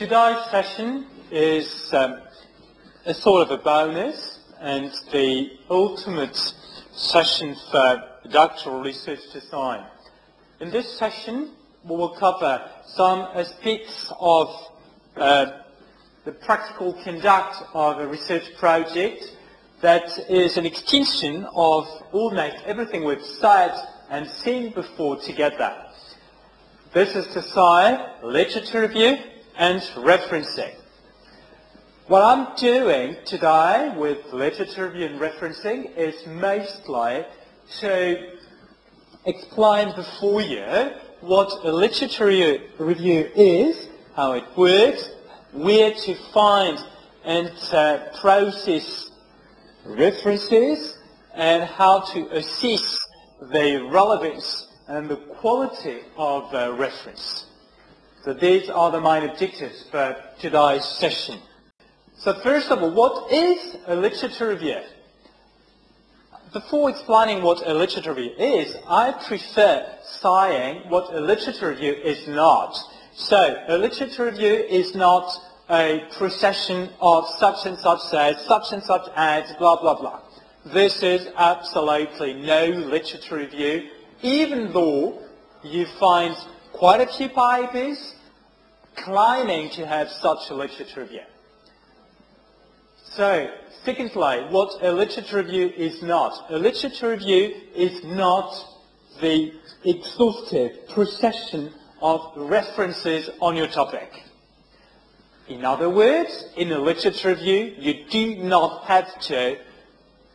Today's session is um, a sort of a bonus and the ultimate session for doctoral research design. In this session, we will cover some aspects of uh, the practical conduct of a research project that is an extension of almost everything we've said and seen before together. This is to say literature review and referencing. What I'm doing today with literature review and referencing is mostly to explain before you what a literature review is, how it works, where to find and uh, process references, and how to assess the relevance and the quality of a reference. So these are the main objectives for today's session. So first of all, what is a literature review? Before explaining what a literature review is, I prefer saying what a literature review is not. So a literature review is not a procession of such and such says, such and such ads, blah, blah, blah. This is absolutely no literature review, even though you find quite a few papers claiming to have such a literature review. So, secondly, what a literature review is not. A literature review is not the exhaustive procession of references on your topic. In other words, in a literature review, you do not have to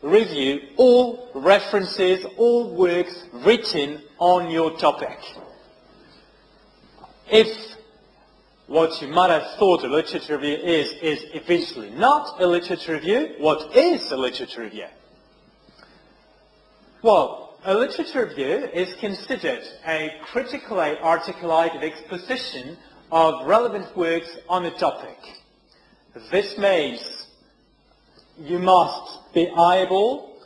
review all references, all works written on your topic. If what you might have thought a literature review is, is eventually not a literature review, what is a literature review? Well, a literature review is considered a critically articulated exposition of relevant works on a topic. This means you must be able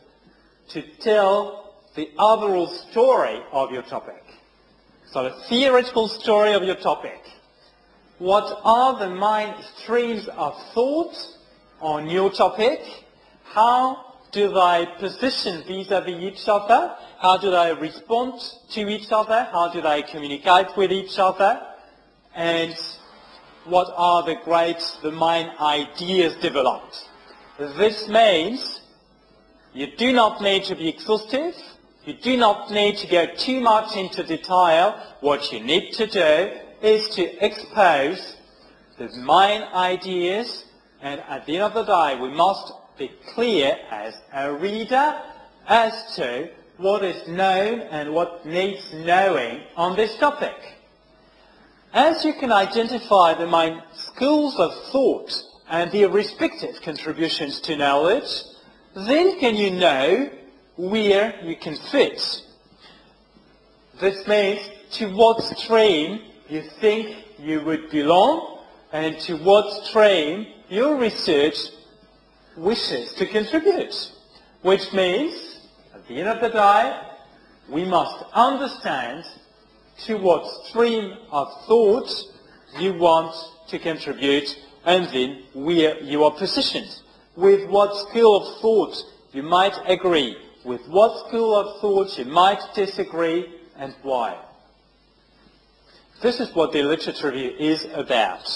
to tell the overall story of your topic. So the theoretical story of your topic. What are the main streams of thought on your topic? How do they position vis-à-vis each other? How do they respond to each other? How do they communicate with each other? and what are the great, the main ideas developed. This means you do not need to be exhaustive. You do not need to go too much into detail. What you need to do is to expose the main ideas and at the end of the day we must be clear as a reader as to what is known and what needs knowing on this topic. As you can identify the main schools of thought and their respective contributions to knowledge, then can you know where you can fit. This means to what stream you think you would belong and to what stream your research wishes to contribute. Which means, at the end of the day, we must understand to what stream of thought you want to contribute and then where you are positioned. With what school of thought you might agree, with what school of thought you might disagree, and why. This is what the literature review is about.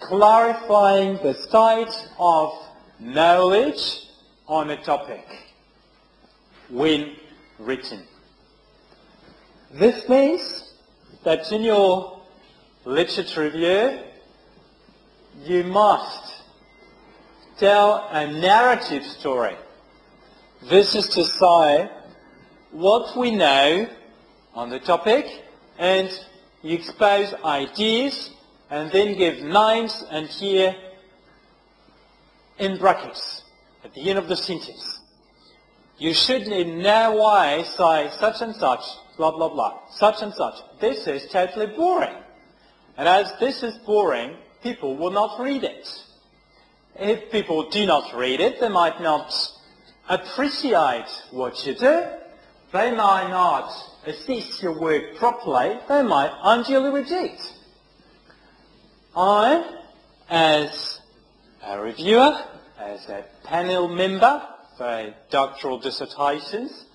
Clarifying the state of knowledge on a topic when written. This means that in your literature review, you must tell a narrative story. This is to say what we know on the topic and you expose ideas and then give names and here in brackets at the end of the sentence. You should in no way say such and such blah, blah, blah, such and such. This is totally boring. And as this is boring, people will not read it. If people do not read it, they might not appreciate what you do. They might not assess your work properly. They might unduly reject. I as a reviewer, as a panel member for doctoral dissertations,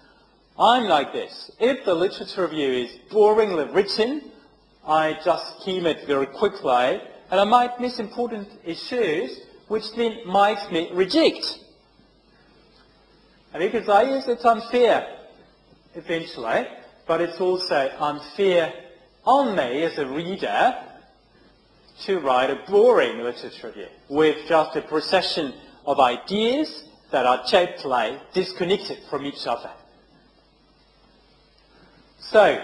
I'm like this. If the literature review is boringly written, I just skim it very quickly, and I might miss important issues, which then makes me reject. And you could say, yes, it's unfair, eventually, but it's also unfair on me as a reader to write a boring literature review with just a procession of ideas that are totally disconnected from each other. So,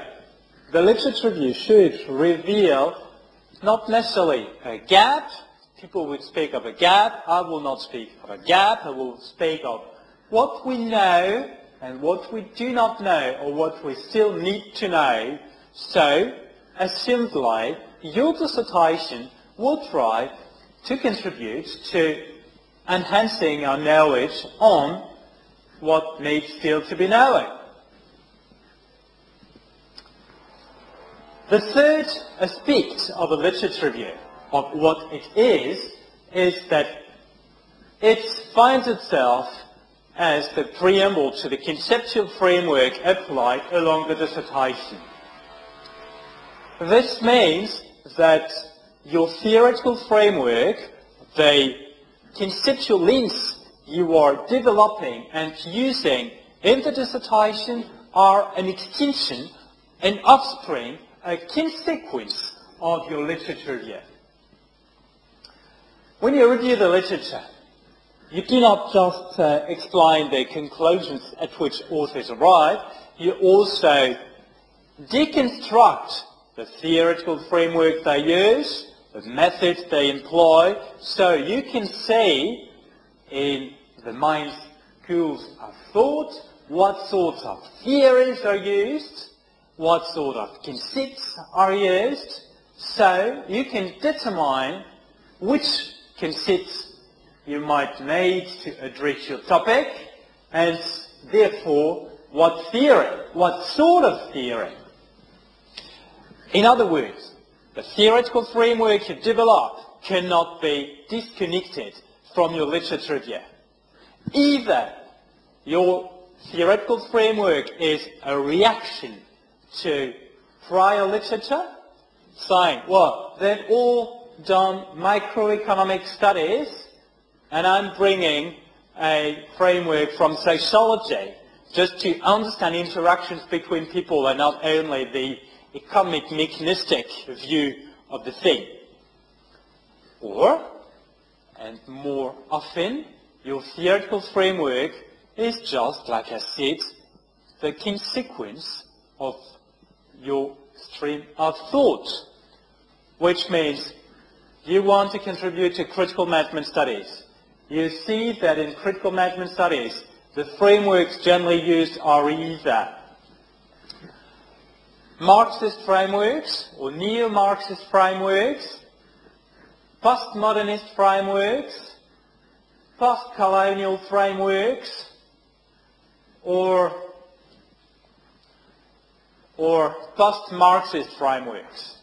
the literature review should reveal not necessarily a gap. People would speak of a gap. I will not speak of a gap. I will speak of what we know and what we do not know or what we still need to know. So, assumedly, your dissertation will try to contribute to enhancing our knowledge on what needs still to be known. The third aspect of a literature review, of what it is, is that it finds itself as the preamble to the conceptual framework applied along the dissertation. This means that your theoretical framework, the conceptual lens you are developing and using in the dissertation are an extension, an offspring, a consequence of your literature review. When you review the literature, you do not just uh, explain the conclusions at which authors arrive, you also deconstruct the theoretical framework they use, the methods they employ, so you can see in the main schools of thought what sorts of theories are used, what sort of concepts are used, so you can determine which concepts you might need to address your topic, and therefore what theory, what sort of theory. In other words, the theoretical framework you develop cannot be disconnected from your literature review. Either your theoretical framework is a reaction to prior literature, saying, well, they've all done microeconomic studies, and I'm bringing a framework from sociology just to understand interactions between people and not only the economic mechanistic view of the thing. Or, and more often, your theoretical framework is just, like I said, the consequence of your stream of thought, which means you want to contribute to critical management studies. You see that in critical management studies, the frameworks generally used are either Marxist frameworks or neo-Marxist frameworks, postmodernist frameworks, post-colonial frameworks, or or post-Marxist frameworks.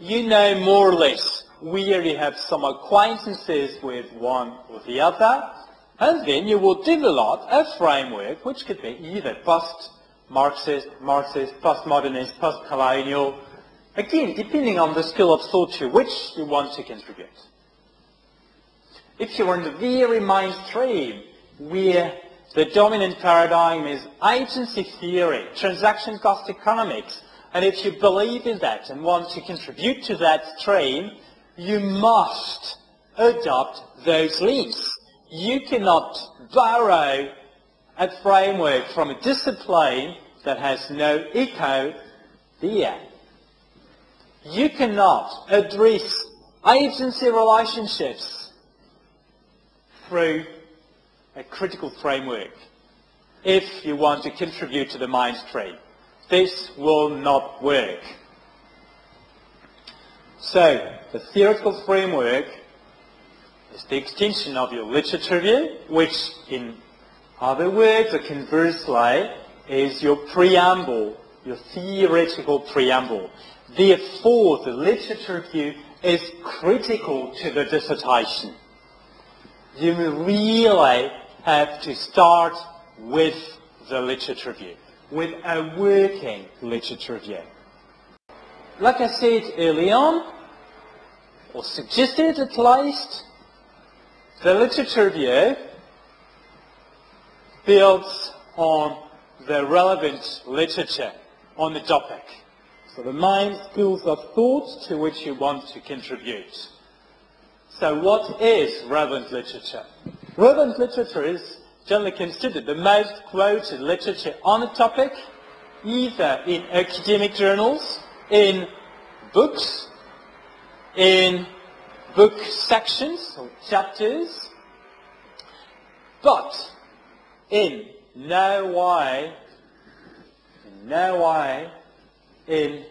You know more or less where already have some acquaintances with one or the other, and then you will develop a framework which could be either post-Marxist, Marxist, post-modernist, post-colonial, again, depending on the skill of thought to which you want to contribute. If you're in the very mainstream, where the dominant paradigm is agency theory, transaction cost economics. And if you believe in that and want to contribute to that stream, you must adopt those links. You cannot borrow a framework from a discipline that has no echo there. You cannot address agency relationships through a critical framework if you want to contribute to the mainstream. This will not work. So, the theoretical framework is the extension of your literature review, which in other words, or conversely, is your preamble, your theoretical preamble. Therefore, the literature review is critical to the dissertation. You really have to start with the literature review, with a working literature review. Like I said early on, or suggested at least, the literature review builds on the relevant literature on the topic. So the main schools of thought to which you want to contribute. So what is relevant literature? Relevant literature is generally considered the most quoted literature on a topic, either in academic journals, in books, in book sections or chapters, but in no way, in no way in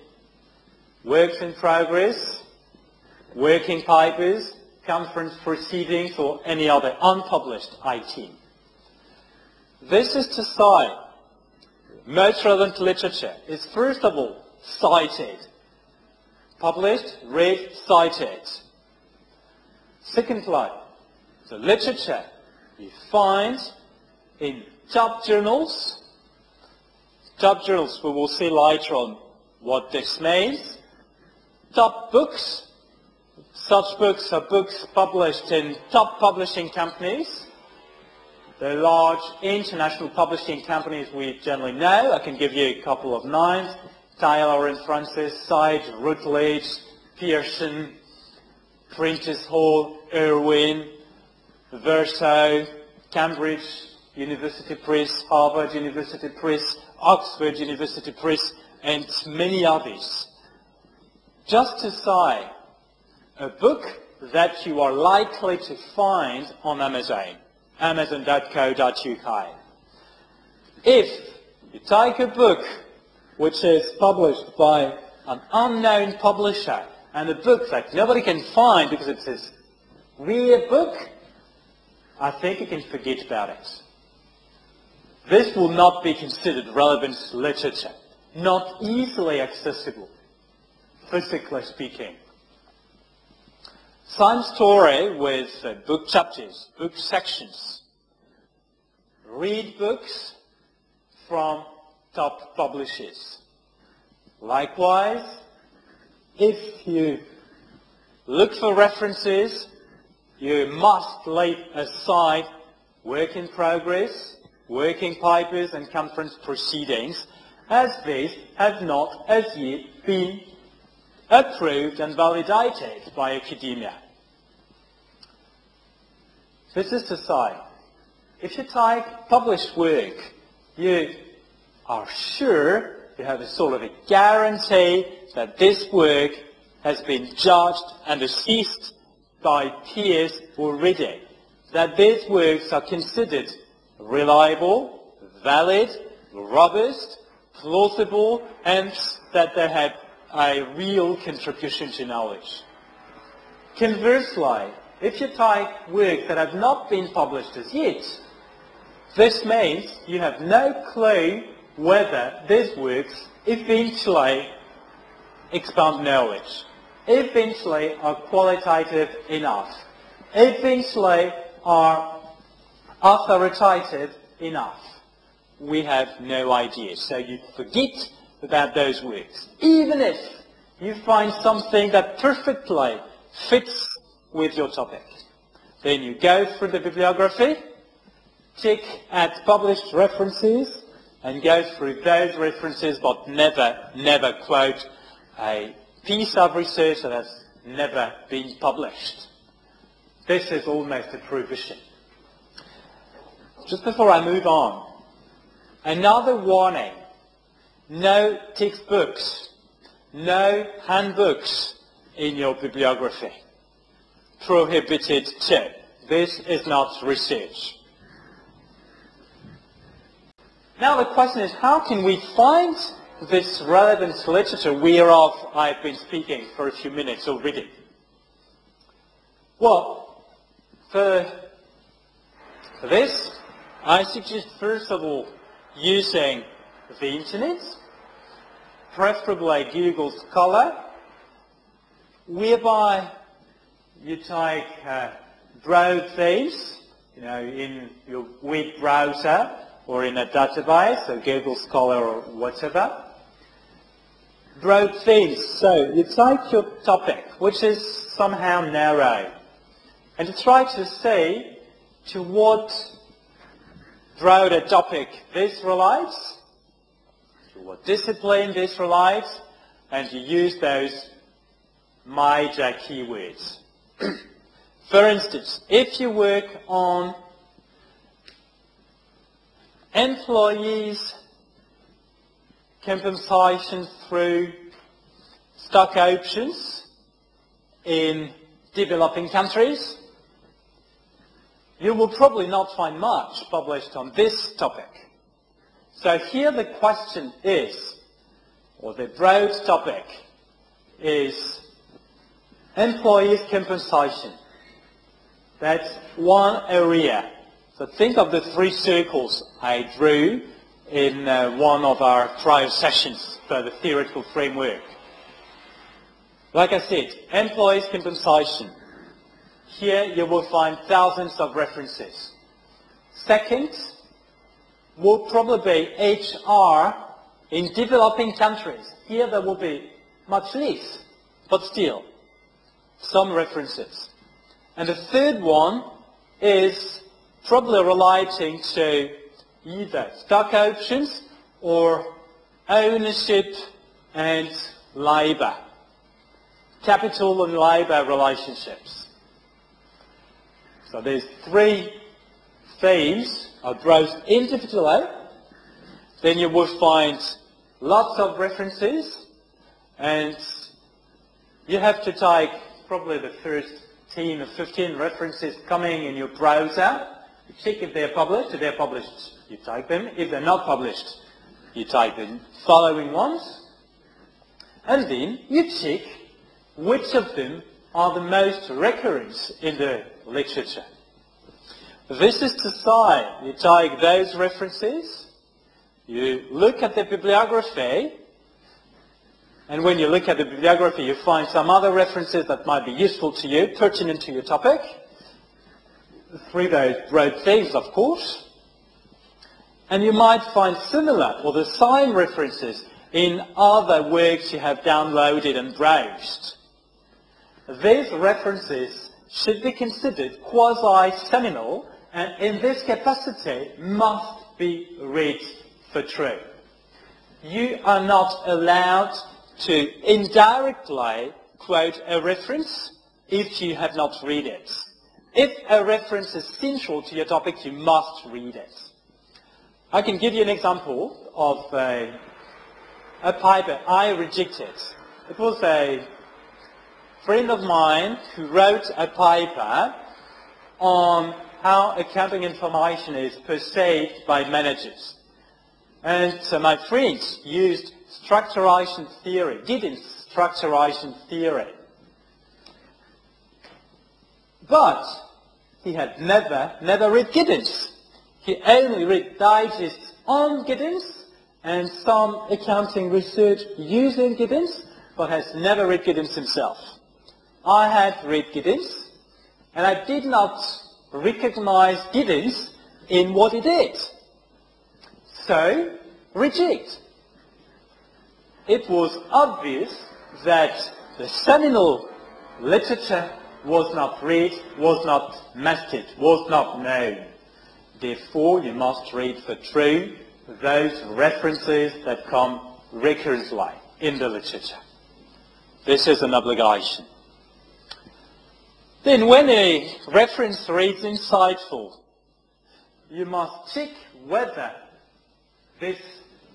works in progress, working papers, conference proceedings, or any other unpublished item. This is to say, most relevant literature is first of all cited. Published, read, cited. Second line. the literature you find in top journals. Top journals, we will see later on what this means. Top books. Such books are books published in top publishing companies. The large international publishing companies we generally know. I can give you a couple of names. Taylor and Francis, Sage, Routledge, Pearson, Prentice Hall, Irwin, Verso, Cambridge University Press, Harvard University Press, Oxford University Press, and many others. Just to say, a book that you are likely to find on Amazon, amazon.co.uk. If you take a book which is published by an unknown publisher and a book that nobody can find because it's a rare book, I think you can forget about it. This will not be considered relevant literature not easily accessible, physically speaking. Same story with uh, book chapters, book sections. Read books from top publishers. Likewise, if you look for references, you must lay aside work in progress, working papers and conference proceedings as these have not as yet been approved and validated by academia. This is to say, if you take published work, you are sure you have a sort of a guarantee that this work has been judged and assessed by peers already, that these works are considered reliable, valid, robust, plausible, and that they have a real contribution to knowledge. Conversely, if you take works that have not been published as yet, this means you have no clue whether these works eventually expound knowledge, eventually are qualitative enough, eventually are authoritative enough we have no idea. So you forget about those words. Even if you find something that perfectly fits with your topic. Then you go through the bibliography, check at published references, and go through those references, but never, never quote a piece of research that has never been published. This is almost a prohibition. Just before I move on, Another warning, no textbooks, no handbooks in your bibliography. Prohibited too. This is not research. Now the question is, how can we find this relevant literature whereof I've been speaking for a few minutes already? Well, for, this, I suggest first of all using the internet, preferably Google Scholar, whereby you take uh, broad themes, you know, in your web browser or in a database, so Google Scholar or whatever. Broad themes. So you take your topic, which is somehow narrow, and you try to say to what broader topic this relates, to what discipline this relates, and you use those major keywords. For instance, if you work on employees compensation through stock options in developing countries, you will probably not find much published on this topic. So here the question is, or the broad topic is employees compensation. That's one area. So think of the three circles I drew in uh, one of our prior sessions for the theoretical framework. Like I said, employees compensation. Here you will find thousands of references. Second will probably HR in developing countries. Here there will be much less, but still, some references. And the third one is probably relating to either stock options or ownership and labor, capital and labor relationships. So there's three themes are grouped individually. Then you will find lots of references and you have to take probably the first 10 or 15 references coming in your browser. You check if they're published. If they're published, you type them. If they're not published, you type in following ones. And then you check which of them are the most recurrent in the literature. This is to say, you take those references, you look at the bibliography, and when you look at the bibliography, you find some other references that might be useful to you, pertinent to your topic. Three those broad themes, of course. And you might find similar or the same references in other works you have downloaded and browsed. These references should be considered quasi-seminal and in this capacity must be read for true. You are not allowed to indirectly quote a reference if you have not read it. If a reference is central to your topic, you must read it. I can give you an example of a, a paper I rejected. It was a friend of mine who wrote a paper on how accounting information is perceived by managers. And so my friends used structuration theory, Giddens structuration theory. But he had never, never read Giddens. He only read digests on Giddens and some accounting research using Giddens, but has never read Giddens himself. I had read Giddens, and I did not recognize Giddens in what he did. So, reject. It was obvious that the seminal literature was not read, was not mastered, was not known. Therefore, you must read for true those references that come recurrently in the literature. This is an obligation. Then when a reference reads insightful, you must check whether this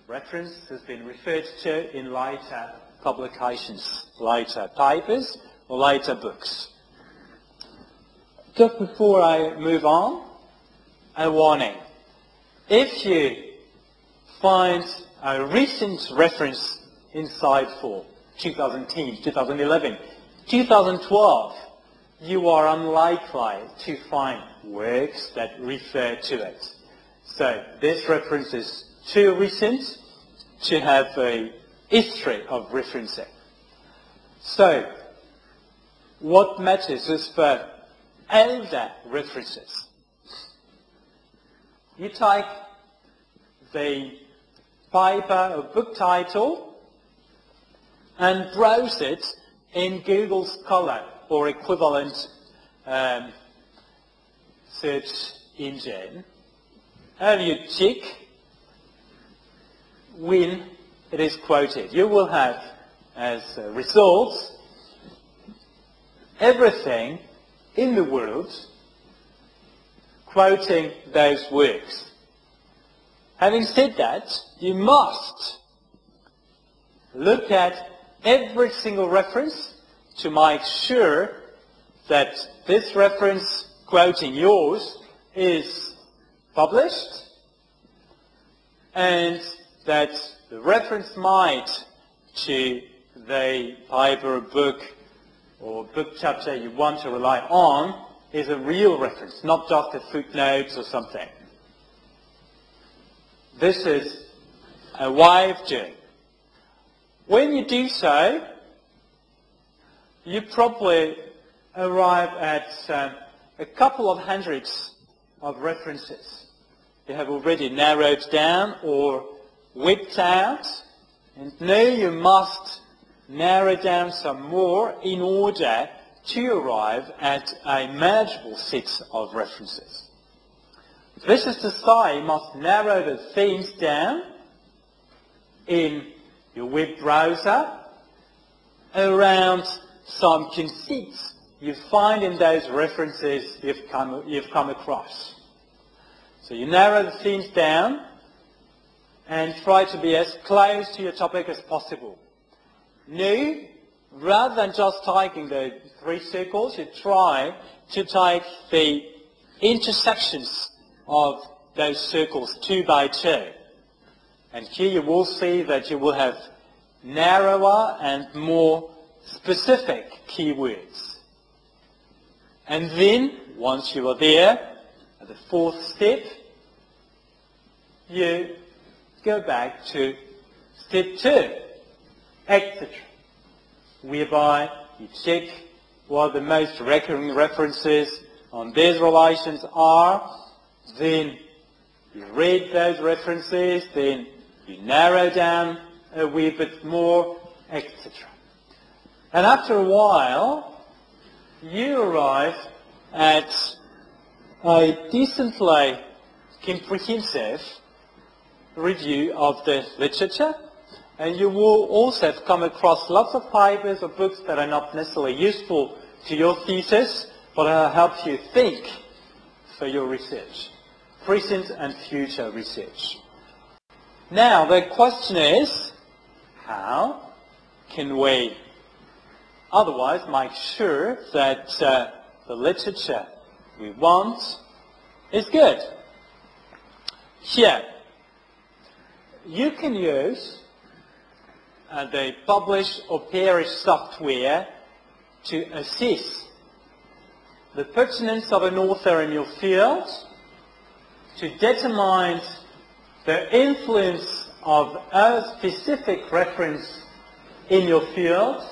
reference has been referred to in later publications, later papers, or later books. Just before I move on, a warning. If you find a recent reference inside for 2010, 2011, 2012, you are unlikely to find works that refer to it. So this reference is too recent to have a history of referencing. So what matters is for elder references. You type the paper or book title and browse it in Google Scholar or equivalent um, search engine. And you check when it is quoted. You will have as a result everything in the world quoting those works. Having said that, you must look at every single reference to make sure that this reference quoting yours is published and that the reference might to the paper, book, or book chapter you want to rely on is a real reference, not just a footnote or something. This is a way of doing. When you do so, you probably arrive at um, a couple of hundreds of references. You have already narrowed down or whipped out, and now you must narrow down some more in order to arrive at a manageable set of references. This is to say, you must narrow the themes down in your web browser around some conceits you find in those references you've come, you've come across. So you narrow the themes down and try to be as close to your topic as possible. Now, rather than just taking the three circles, you try to take the intersections of those circles two by two. And here you will see that you will have narrower and more specific keywords. And then, once you are there, at the fourth step, you go back to step two etc. Whereby you check what the most recurring references on these relations are, then you read those references, then you narrow down a wee bit more, etc. And after a while, you arrive at a decently comprehensive review of the literature and you will also have come across lots of papers or books that are not necessarily useful to your thesis, but will help you think for your research, present and future research. Now, the question is, how can we otherwise make sure that uh, the literature we want is good? Here, you can use uh, the publish or perish software to assess the pertinence of an author in your field, to determine the influence of a specific reference in your field,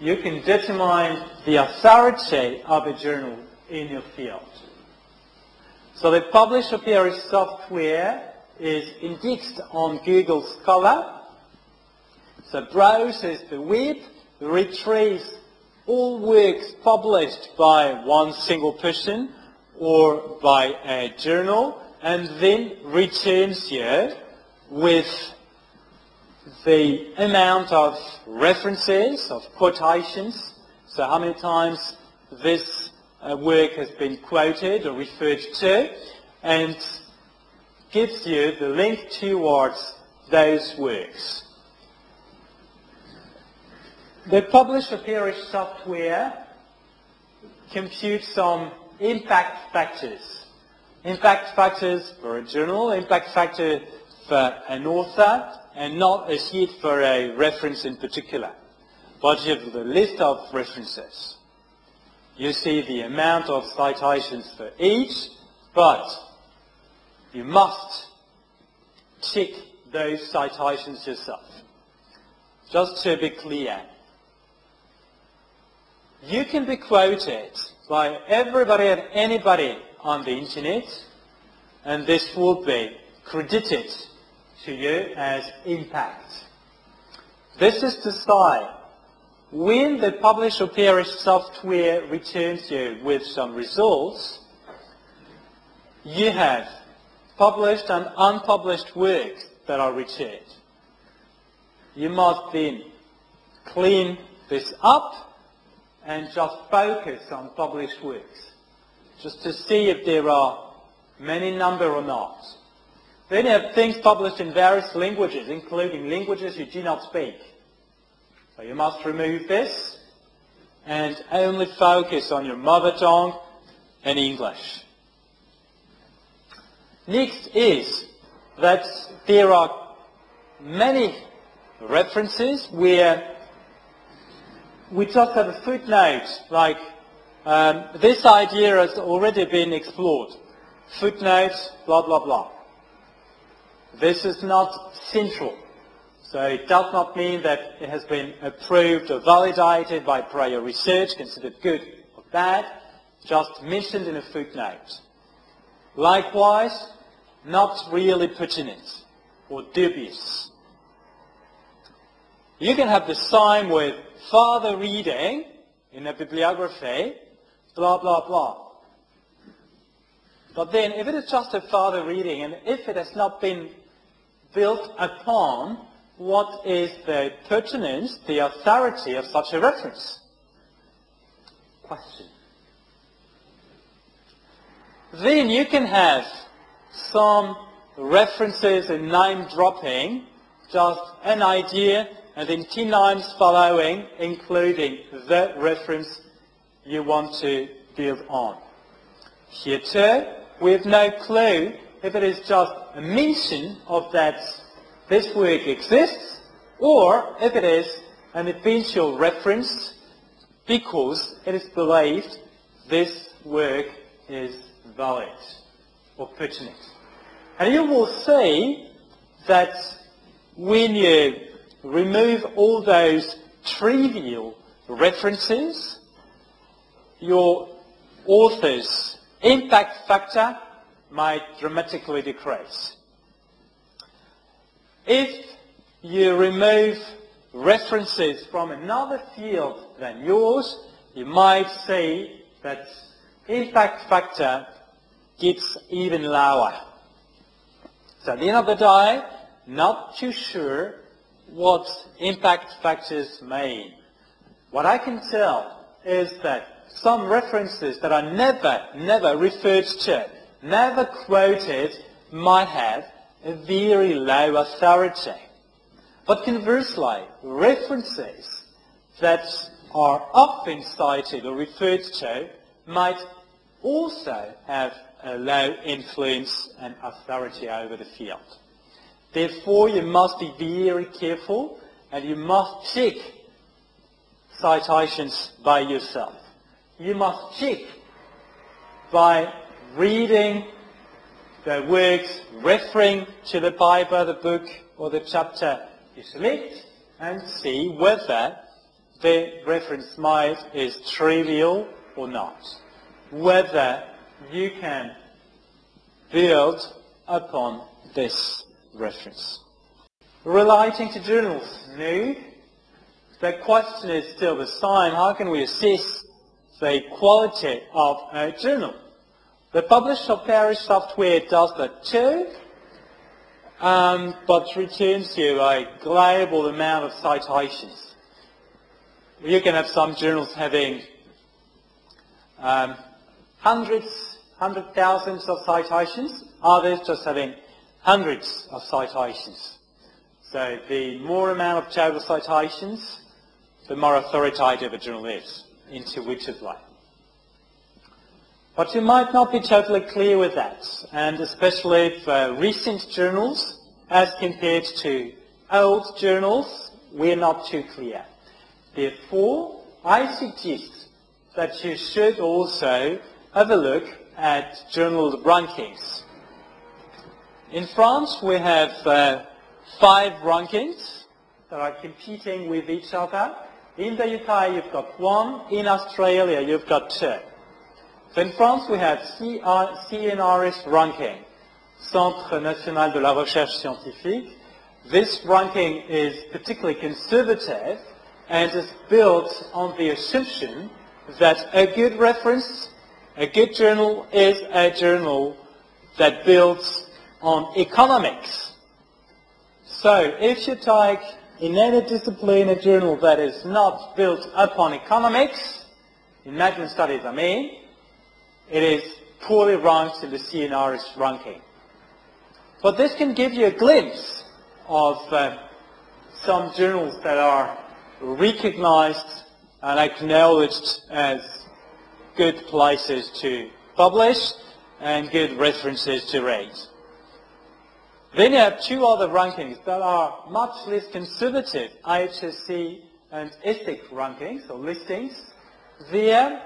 you can determine the authority of a journal in your field. So the publish or perish software is indexed on Google Scholar so browses the web, retrieves all works published by one single person or by a journal, and then returns you with the amount of references, of quotations, so how many times this uh, work has been quoted or referred to, and gives you the link towards those works. The publish or perish software computes some impact factors. Impact factors for a journal, impact factor for an author, and not a sheet for a reference in particular. But you have the list of references. You see the amount of citations for each, but you must check those citations yourself. Just to be clear, you can be quoted by everybody and anybody on the internet, and this will be credited to you as impact. This is to say, when the publish or perish software returns you with some results, you have published and unpublished works that are returned. You must then clean this up and just focus on published works, just to see if there are many number or not. Then you have things published in various languages, including languages you do not speak. So you must remove this and only focus on your mother tongue and English. Next is that there are many references where we just have a footnote, like um, this idea has already been explored. Footnote, blah, blah, blah. This is not central. So it does not mean that it has been approved or validated by prior research, considered good or bad, just mentioned in a footnote. Likewise, not really pertinent or dubious. You can have the sign with further reading in a bibliography, blah, blah, blah. But then if it is just a further reading and if it has not been built upon what is the pertinence, the authority of such a reference? Question. Then you can have some references and name dropping, just an idea, and then 10 lines following, including the reference you want to build on. Here too, we have no clue if it is just a mention of that this work exists, or if it is an eventual reference because it is believed this work is valid or pertinent. And you will see that when you remove all those trivial references, your author's impact factor might dramatically decrease. If you remove references from another field than yours, you might see that impact factor gets even lower. So at the end of the day, not too sure what impact factors mean. What I can tell is that some references that are never, never referred to, never quoted, might have a very low authority. But conversely, references that are often cited or referred to might also have a low influence and authority over the field. Therefore, you must be very careful and you must check citations by yourself. You must check by reading the works referring to the Bible, the book, or the chapter you select and see whether the reference might is trivial or not. Whether you can build upon this reference. Relating to journals, no. The question is still the same. How can we assess the quality of a journal? The publish or perish software does that too, um, but returns you a global amount of citations. You can have some journals having um, hundreds, hundred thousands of citations, others just having hundreds of citations. So the more amount of total citations, the more authoritative a journal is, intuitively. But you might not be totally clear with that, and especially for uh, recent journals as compared to old journals, we're not too clear. Therefore, I suggest that you should also have a look at journal rankings. In France, we have uh, five rankings that are competing with each other In the UK, you've got one. In Australia, you've got two. So in France, we have CNRS ranking, Centre National de la Recherche Scientifique. This ranking is particularly conservative and is built on the assumption that a good reference, a good journal is a journal that builds on economics. So if you take in any discipline a journal that is not built upon economics, in management studies I mean, it is poorly ranked in the CNRS ranking. But this can give you a glimpse of uh, some journals that are recognized and acknowledged as good places to publish and good references to read. Then you have two other rankings that are much less conservative, IHSC and ISTIC rankings, or listings. There,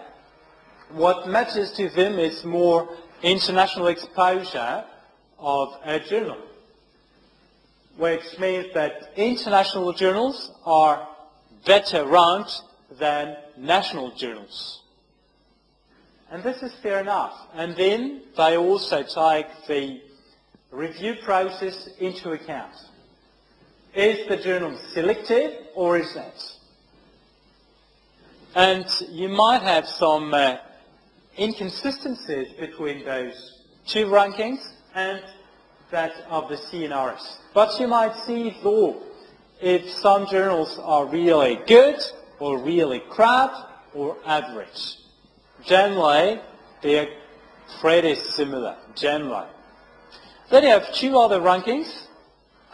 what matters to them is more international exposure of a journal, which means that international journals are better ranked than national journals. And this is fair enough. And then they also take the review process into account. Is the journal selective or is it? And you might have some uh, inconsistencies between those two rankings and that of the CNRS. But you might see though if some journals are really good or really crap or average. Generally, they are pretty similar, generally. Then you have two other rankings,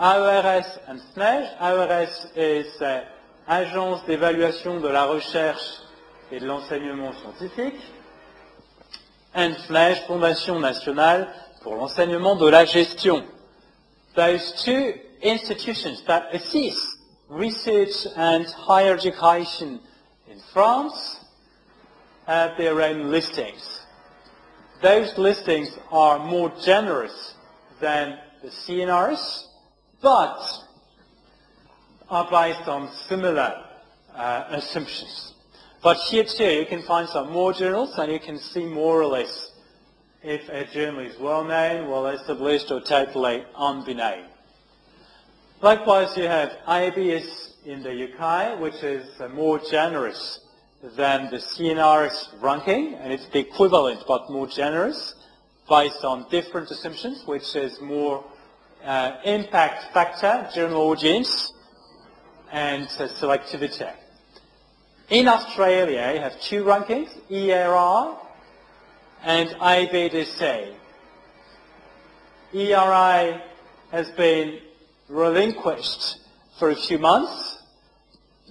AERES and FNEGE. AERES is uh, Agence d'évaluation de la recherche et de l'enseignement scientifique, and FNEGE, Fondation nationale pour l'enseignement de la gestion. Those two institutions that assist research and higher education in France have their own listings. Those listings are more generous than the CNRs, but are based on similar uh, assumptions. But here too, you can find some more journals and you can see more or less if a journal is well known, well established, or totally unbeknown. Likewise, you have IABS in the UK, which is more generous than the CNRS ranking, and it's the equivalent but more generous based on different assumptions, which is more uh, impact factor, journal audience, and uh, selectivity. In Australia, you have two rankings, ERA and ABDC. ERA has been relinquished for a few months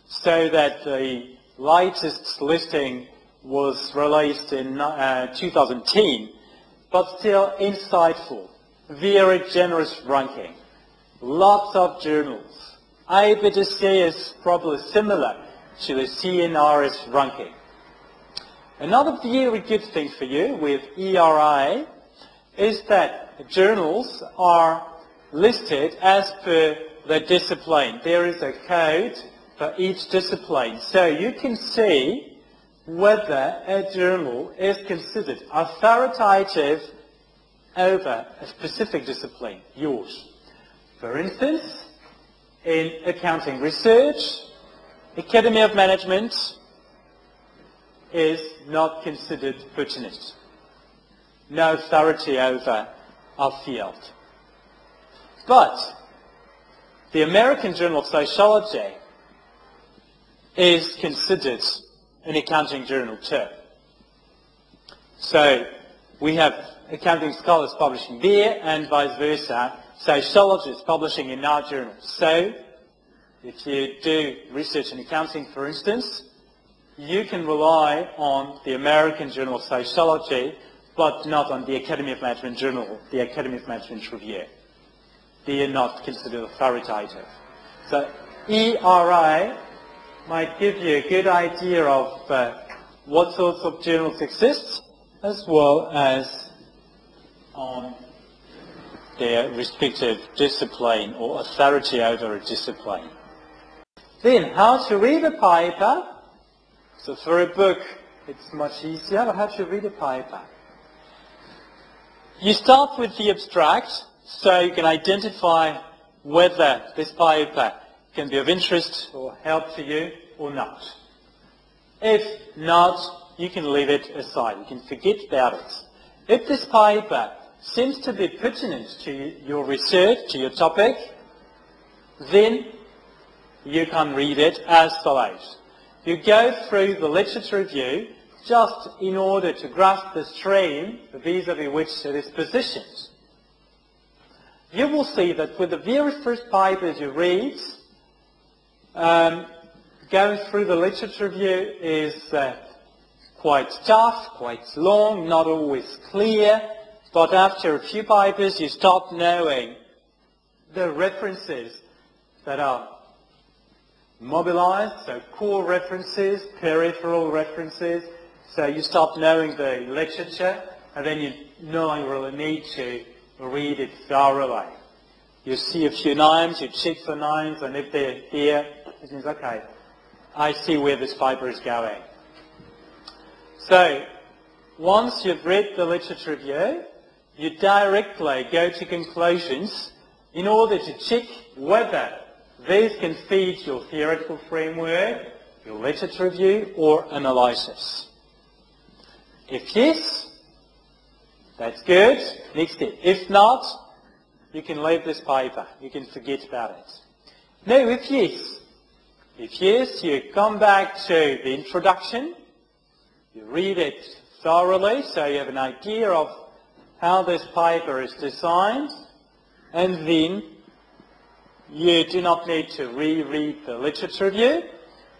so that the latest listing was released in uh, 2010 but still insightful, very generous ranking. Lots of journals. ABDC is probably similar to the CNRS ranking. Another very good thing for you with ERA is that journals are listed as per the discipline. There is a code for each discipline. So you can see whether a journal is considered authoritative over a specific discipline, yours. For instance, in accounting research, Academy of Management is not considered pertinent. No authority over our field. But the American Journal of Sociology is considered an accounting journal too. So we have accounting scholars publishing there and vice versa. Sociologists publishing in our journal. So if you do research in accounting, for instance, you can rely on the American Journal of Sociology, but not on the Academy of Management Journal, the Academy of Management Review. They are not considered authoritative. So ERA might give you a good idea of uh, what sorts of journals exist, as well as on their respective discipline or authority over a discipline. Then, how to read a paper. So for a book, it's much easier, but how to read a paper. You start with the abstract, so you can identify whether this paper can be of interest or help to you or not. If not, you can leave it aside. You can forget about it. If this paper seems to be pertinent to your research, to your topic, then you can read it as follows. You go through the literature review just in order to grasp the stream vis-à-vis which it is positioned. You will see that with the very first papers you read, um, going through the literature review is uh, quite tough, quite long, not always clear, but after a few papers you start knowing the references that are mobilized, so core references, peripheral references, so you start knowing the literature, and then you no longer really need to read it thoroughly. You see a few names, you check for names, and if they're here, it means, okay, I see where this paper is going. So, once you've read the literature review, you directly go to conclusions in order to check whether these can feed your theoretical framework, your literature review, or analysis. If yes, that's good. Next step. If not, you can leave this paper. You can forget about it. No, if yes. If yes, you come back to the introduction. You read it thoroughly so you have an idea of how this paper is designed. And then you do not need to reread the literature review,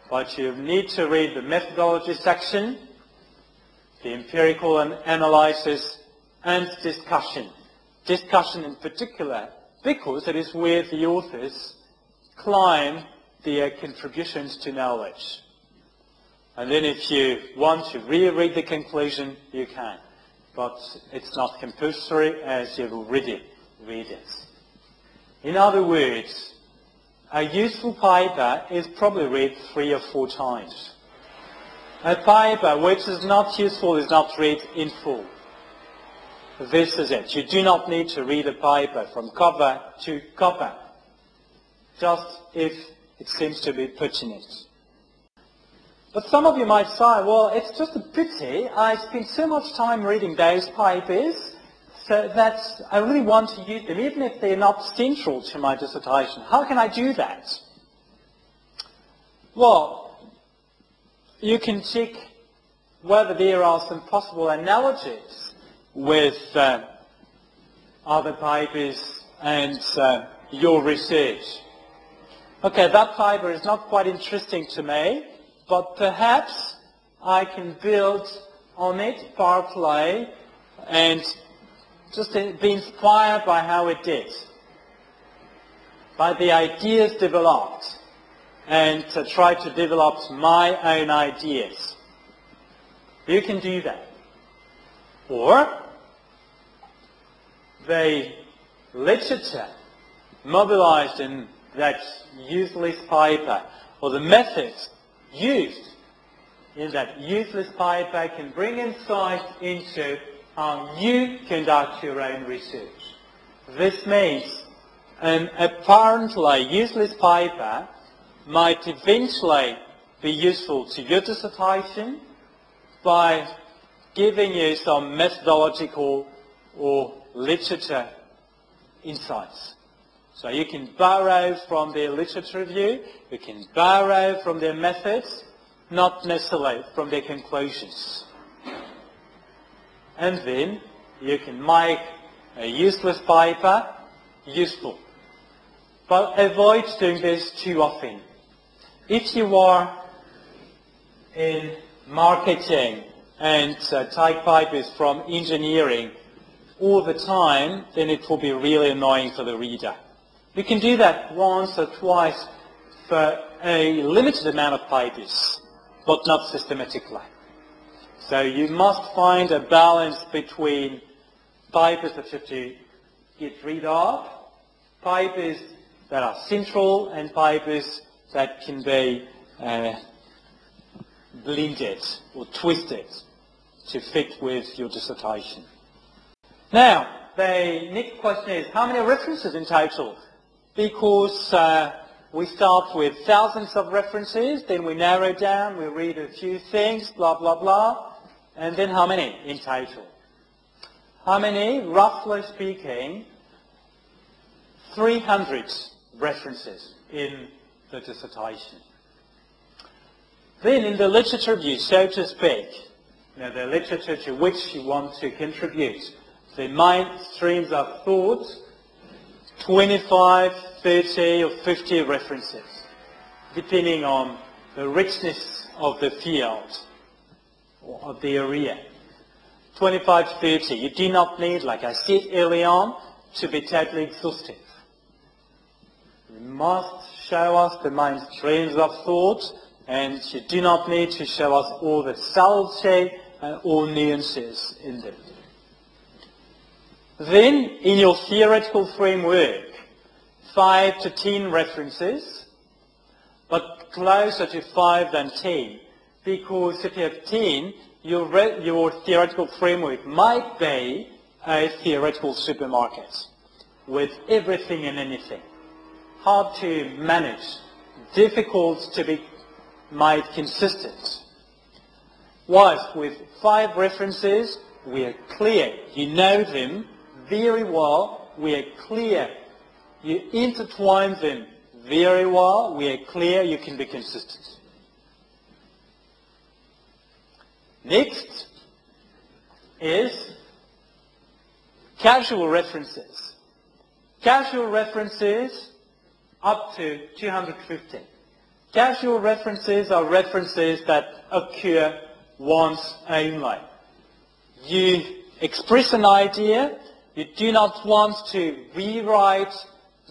but you need to read the methodology section, the empirical and analysis, and discussion. Discussion in particular, because it is where the authors climb their contributions to knowledge. And then if you want to reread the conclusion, you can. But it's not compulsory as you've already read it. In other words, a useful paper is probably read three or four times. A paper which is not useful is not read in full. This is it. You do not need to read a paper from cover to cover, just if it seems to be pertinent. But some of you might say, well, it's just a pity. I spent so much time reading those papers so that I really want to use them, even if they're not central to my dissertation. How can I do that? Well, you can check whether there are some possible analogies with uh, other papers and uh, your research. Okay, that fiber is not quite interesting to me, but perhaps I can build on it partly and just be inspired by how it did, by the ideas developed, and to try to develop my own ideas. You can do that. Or the literature mobilized in that useless paper, or the methods used in that useless paper can bring insight into how you conduct your own research. This means an apparently useless paper might eventually be useful to your dissertation by giving you some methodological or literature insights. So you can borrow from their literature review, you can borrow from their methods, not necessarily from their conclusions and then you can make a useless paper useful. But avoid doing this too often. If you are in marketing and uh, take papers from engineering all the time, then it will be really annoying for the reader. You can do that once or twice for a limited amount of papers, but not systematically. So you must find a balance between papers that you have to get rid of, papers that are central, and papers that can be uh, blended or twisted to fit with your dissertation. Now, the next question is, how many references in total? Because uh, we start with thousands of references, then we narrow down, we read a few things, blah, blah, blah, and then how many in total? How many, roughly speaking, 300 references in the dissertation. Then in the literature review, so to speak, you know, the literature to which you want to contribute, the main streams of thought, 25, 30 or 50 references, depending on the richness of the field or of the area. 25, 30. You do not need, like I said early on, to be totally exhaustive. You must show us the main streams of thought, and you do not need to show us all the subtlety and all nuances in them. Then, in your theoretical framework, 5 to 10 references, but closer to 5 than 10, because if you have 10, your, your theoretical framework might be a theoretical supermarket with everything and anything. Hard to manage, difficult to be made consistent. Whilst with five references, we are clear. You know them very well. We are clear. You intertwine them very well. We are clear. You can be consistent. Next is casual references. Casual references up to 250. Casual references are references that occur once only. You express an idea, you do not want to rewrite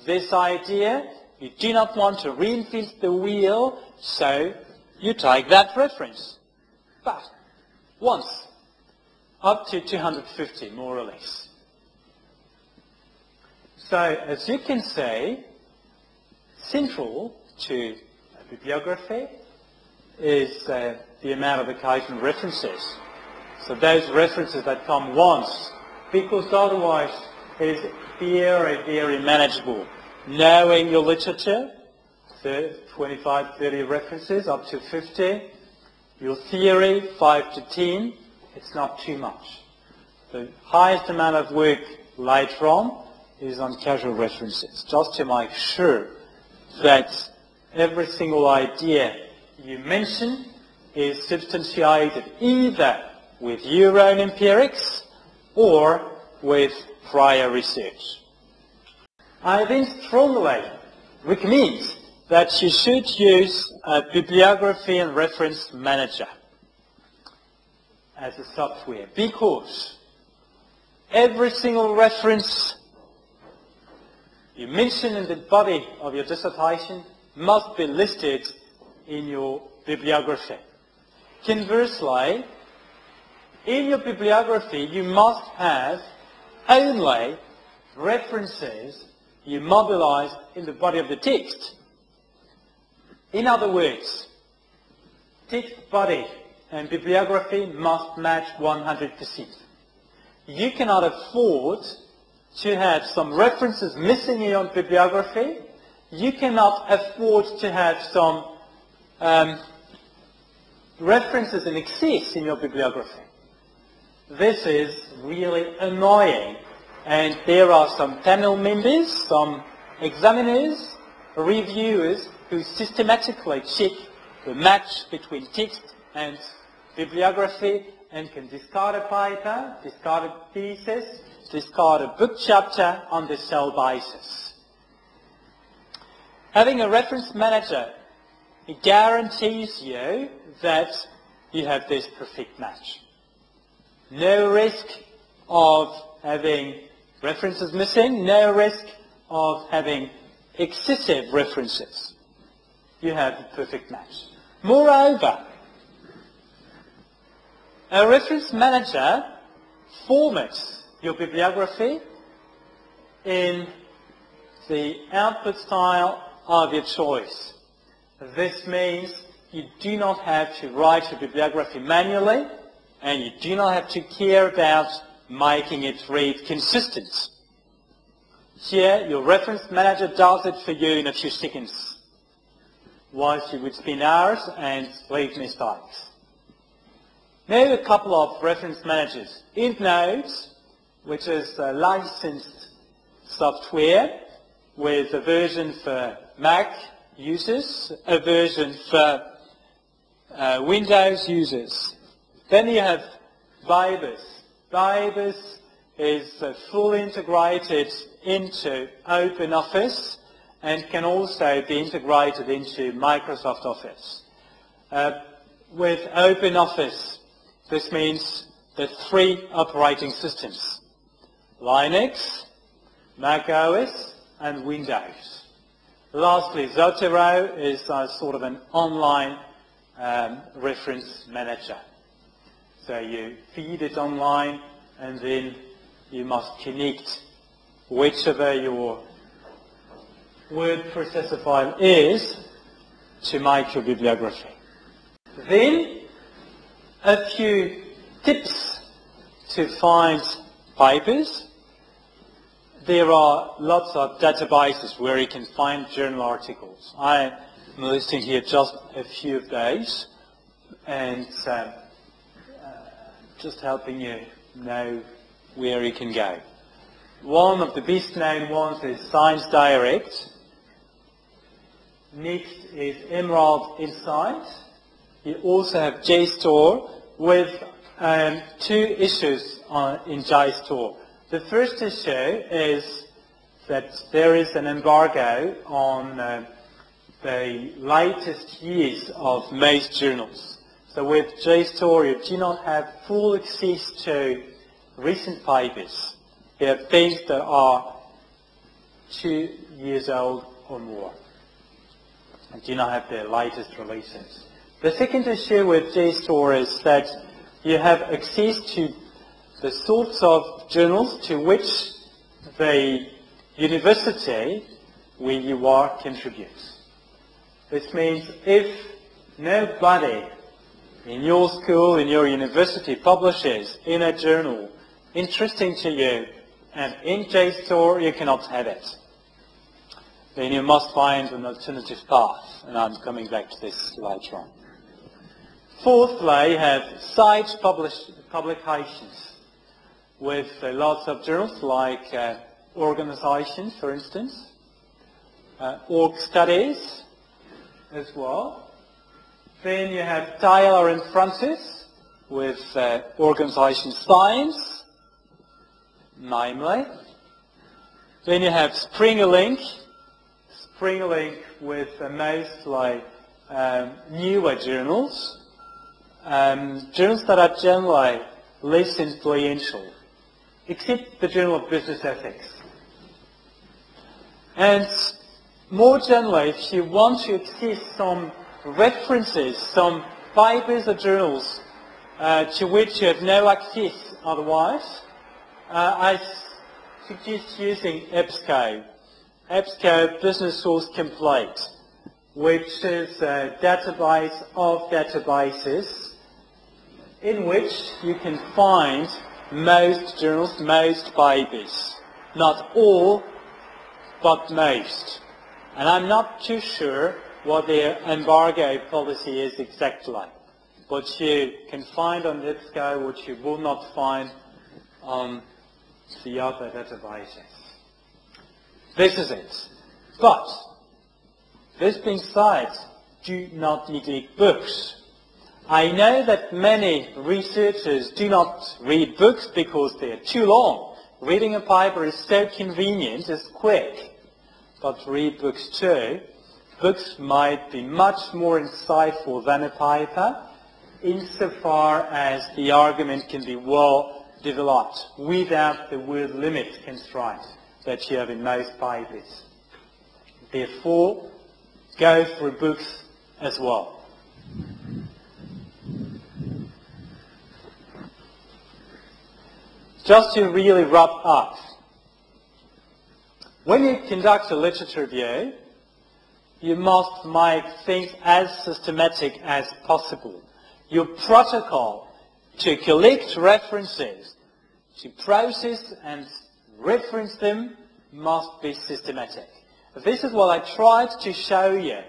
this idea, you do not want to reinvent the wheel, so you take that reference. But once, up to 250 more or less. So as you can see, central to bibliography is uh, the amount of occasional references. So those references that come once, because otherwise it is very, very manageable. Knowing your literature, 25, 30 references, up to 50. Your theory, 5 to 10, it's not too much. The highest amount of work later on is on casual references, just to make sure that every single idea you mention is substantiated either with your own empirics or with prior research. I then strongly recommend that you should use a bibliography and reference manager as a software because every single reference you mention in the body of your dissertation must be listed in your bibliography. Conversely, in your bibliography, you must have only references you mobilize in the body of the text. In other words, text body and bibliography must match 100%. You cannot afford to have some references missing in your bibliography you cannot afford to have some um, references in excess in your bibliography. This is really annoying. And there are some panel members, some examiners, reviewers who systematically check the match between text and bibliography and can discard a paper, discard a thesis, discard a book chapter on the sole basis. Having a reference manager guarantees you that you have this perfect match. No risk of having references missing, no risk of having excessive references. You have a perfect match. Moreover, a reference manager formats your bibliography in the output style of your choice. This means you do not have to write your bibliography manually, and you do not have to care about making it read consistent. Here, your reference manager does it for you in a few seconds, whilst you would spend hours and leave mistakes. Now a couple of reference managers. EndNote, which is a licensed software with a version for Mac users, a version for uh, Windows users. Then you have Bibus. Bibus is uh, fully integrated into OpenOffice and can also be integrated into Microsoft Office. Uh, with OpenOffice, this means the three operating systems, Linux, Mac OS, and Windows. Lastly, Zotero is a sort of an online um, reference manager. So you feed it online and then you must connect whichever your word processor file is to make your bibliography. Then a few tips to find papers. There are lots of databases where you can find journal articles. I'm listing here just a few of those and uh, just helping you know where you can go. One of the best known ones is Science Direct. Next is Emerald Insight. You also have JSTOR with um, two issues on, in JSTOR. The first issue is that there is an embargo on uh, the latest years of most journals. So with JSTOR, you do not have full access to recent papers. You have things that are two years old or more and do not have their latest releases. The second issue with JSTOR is that you have access to the sorts of journals to which the university where you are contributes. This means if nobody in your school, in your university publishes in a journal interesting to you and in JSTOR you cannot have it, then you must find an alternative path. And I'm coming back to this later on. Fourthly, you have Sage publications with uh, lots of journals like uh, organizations, for instance, uh, org studies as well. Then you have Taylor and Francis with uh, organization science, namely. Then you have SpringerLink, SpringerLink with uh, mostly um, newer journals, um, journals that are generally less influential except the Journal of Business Ethics. And more generally, if you want to access some references, some papers or journals uh, to which you have no access otherwise, uh, I suggest using EBSCO. EBSCO Business Source Complete, which is a database of databases in which you can find most journals, most papers. Not all, but most. And I'm not too sure what their embargo policy is exactly. But you can find on EBSCO what you will not find on the other databases. This is it. But, this being said, do not neglect books. I know that many researchers do not read books because they are too long. Reading a paper is so convenient, it's quick. But read books too. Books might be much more insightful than a paper insofar as the argument can be well developed without the word limit constraint that you have in most papers. Therefore, go for books as well. Just to really wrap up, when you conduct a literature review, you must make things as systematic as possible. Your protocol to collect references, to process and reference them must be systematic. This is what I tried to show you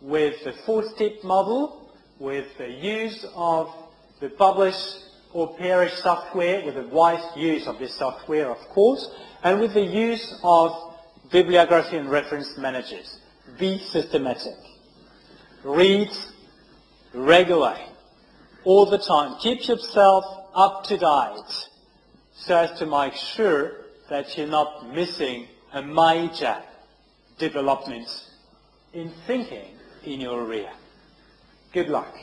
with the four-step model, with the use of the publish or perish software, with the wise use of this software, of course, and with the use of bibliography and reference managers. Be systematic. Read regularly, all the time. Keep yourself up to date so as to make sure that you're not missing a major development in thinking in your area. Good luck.